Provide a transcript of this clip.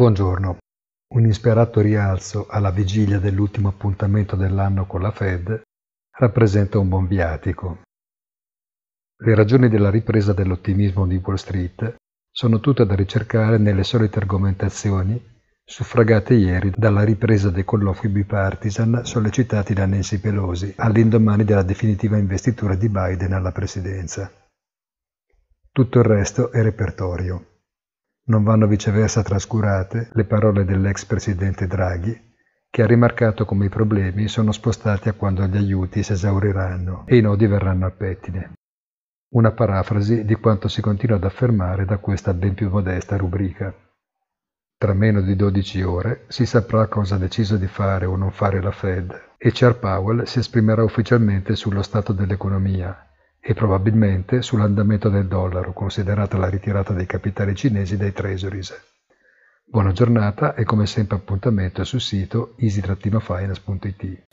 Buongiorno. Un insperato rialzo alla vigilia dell'ultimo appuntamento dell'anno con la Fed rappresenta un buon viatico. Le ragioni della ripresa dell'ottimismo di Wall Street sono tutte da ricercare nelle solite argomentazioni suffragate ieri dalla ripresa dei colloqui bipartisan sollecitati da Nancy Pelosi all'indomani della definitiva investitura di Biden alla presidenza. Tutto il resto è repertorio. Non vanno viceversa trascurate le parole dell'ex presidente Draghi, che ha rimarcato come i problemi sono spostati a quando gli aiuti si esauriranno e i nodi verranno al pettine. Una parafrasi di quanto si continua ad affermare da questa ben più modesta rubrica. Tra meno di 12 ore si saprà cosa ha deciso di fare o non fare la Fed e Chair Powell si esprimerà ufficialmente sullo stato dell'economia e probabilmente sull'andamento del dollaro, considerata la ritirata dei capitali cinesi dai treasuries. Buona giornata e come sempre appuntamento sul sito easy-finance.it.